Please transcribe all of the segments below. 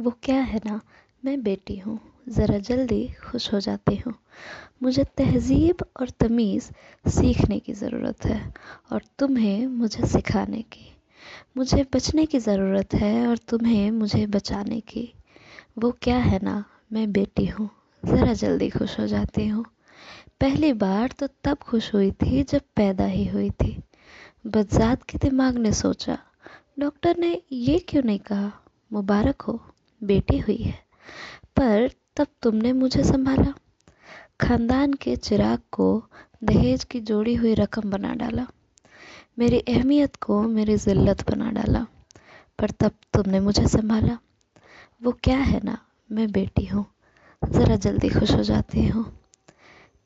वो क्या है ना? मैं बेटी हूँ। ज़रा जल्दी खुश हो जाती हूँ। मुझे तहज़ीब और तमीज़ सीखने की ज़रूरत है और तुम्हें मुझे सिखाने की। मुझे बचने की ज़रूरत है और तुम्हें मुझे बचाने की। वो क्या है ना? मैं बेटी हूँ। ज़रा जल्दी खुश हो जाती हूँ। पहली बार तो तब खुश हुई थी जब पैदा ही हुई थी। बजात के दिमाग ने सोचा, डॉक्टर ने ये क्यों नहीं कहा? मुबारक हो। बेटी हुई है। पर तब तुमने मुझे संभाला। खानदान के चिराग को दहेज की जोड़ी हुई रकम बना डाला। मेरी अहमियत को मेरी ज़िल्लत बना डाला। पर तब तुमने मुझे संभाला। वो क्या है ना, मैं बेटी हूँ। ज़रा जल्दी खुश हो जाती हूँ।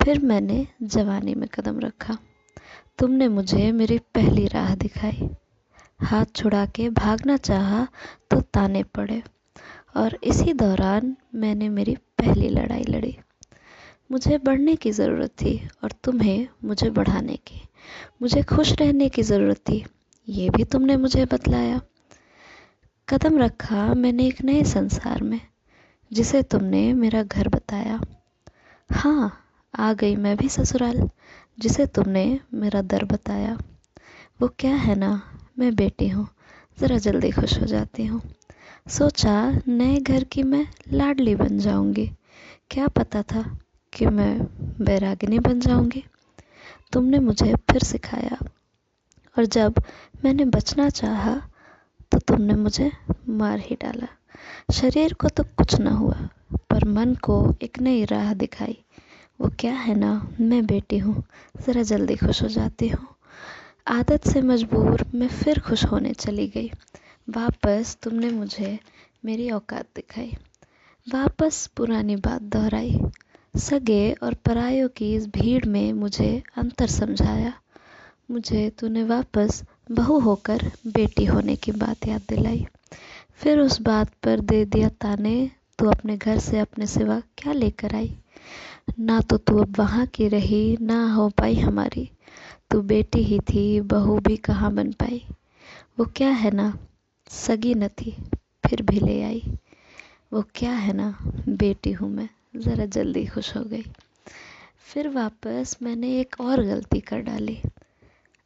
फिर मैंने जवानी में कदम रखा। तुमने मुझे मेरी पहली राह दिखाई। हाथ छुड़ा के भागना चाहा तो ताने पड़े। और इसी दौरान मैंने मेरी पहली लड़ाई लड़ी। मुझे बढ़ने की ज़रूरत थी और तुम्हें मुझे बढ़ाने की। मुझे खुश रहने की ज़रूरत थी, ये भी तुमने मुझे बतलाया। कदम रखा मैंने एक नए संसार में, जिसे तुमने मेरा घर बताया। हाँ आ गई मैं भी ससुराल, जिसे तुमने मेरा दर बताया। वो क्या है ना, मैं बेटी हूँ, ज़रा जल्दी खुश हो जाती हूँ। सोचा नए घर की मैं लाडली बन जाऊँगी। क्या पता था कि मैं बैरागिनी बन जाऊँगी। तुमने मुझे फिर सिखाया। और जब मैंने बचना चाहा तो तुमने मुझे मार ही डाला। शरीर को तो कुछ ना हुआ, पर मन को एक नई राह दिखाई। वो क्या है ना, मैं बेटी हूँ, ज़रा जल्दी खुश हो जाती हूँ। आदत से मजबूर मैं फिर खुश होने चली गई। वापस तुमने मुझे मेरी औकात दिखाई। वापस पुरानी बात दोहराई। सगे और परायों की इस भीड़ में मुझे अंतर समझाया। मुझे तूने वापस बहू होकर बेटी होने की बात याद दिलाई। फिर उस बात पर दे दिया ताने, तू अपने घर से अपने सिवा क्या लेकर आई? ना तो तू अब वहाँ की रही, ना हो पाई हमारी। तू बेटी ही थी, बहू भी कहाँ बन पाई? वो क्या है ना? सगी न थी, फिर भी ले आई। वो क्या है ना, बेटी हूँ मैं, ज़रा जल्दी खुश हो गई। फिर वापस मैंने एक और गलती कर डाली।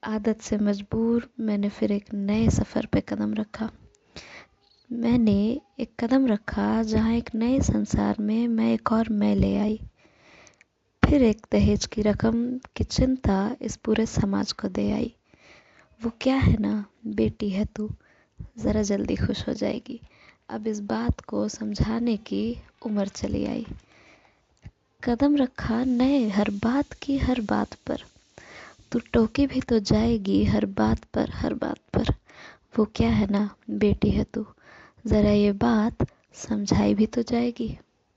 आदत से मजबूर मैंने फिर एक नए सफ़र पे कदम रखा। मैंने एक कदम रखा जहाँ एक नए संसार में मैं एक और मैं ले आई। फिर एक दहेज की रकम की चिंता इस पूरे समाज को दे आई। वो क्या है ना, बेटी है तू। ज़रा जल्दी खुश हो जाएगी। अब इस बात को समझाने की उम्र चली आई। कदम रखा नए, हर बात की हर बात पर। तू टोकी भी तो जाएगी हर बात पर, हर बात पर। वो क्या है ना, बेटी है तू। ज़रा ये बात समझाई भी तो जाएगी।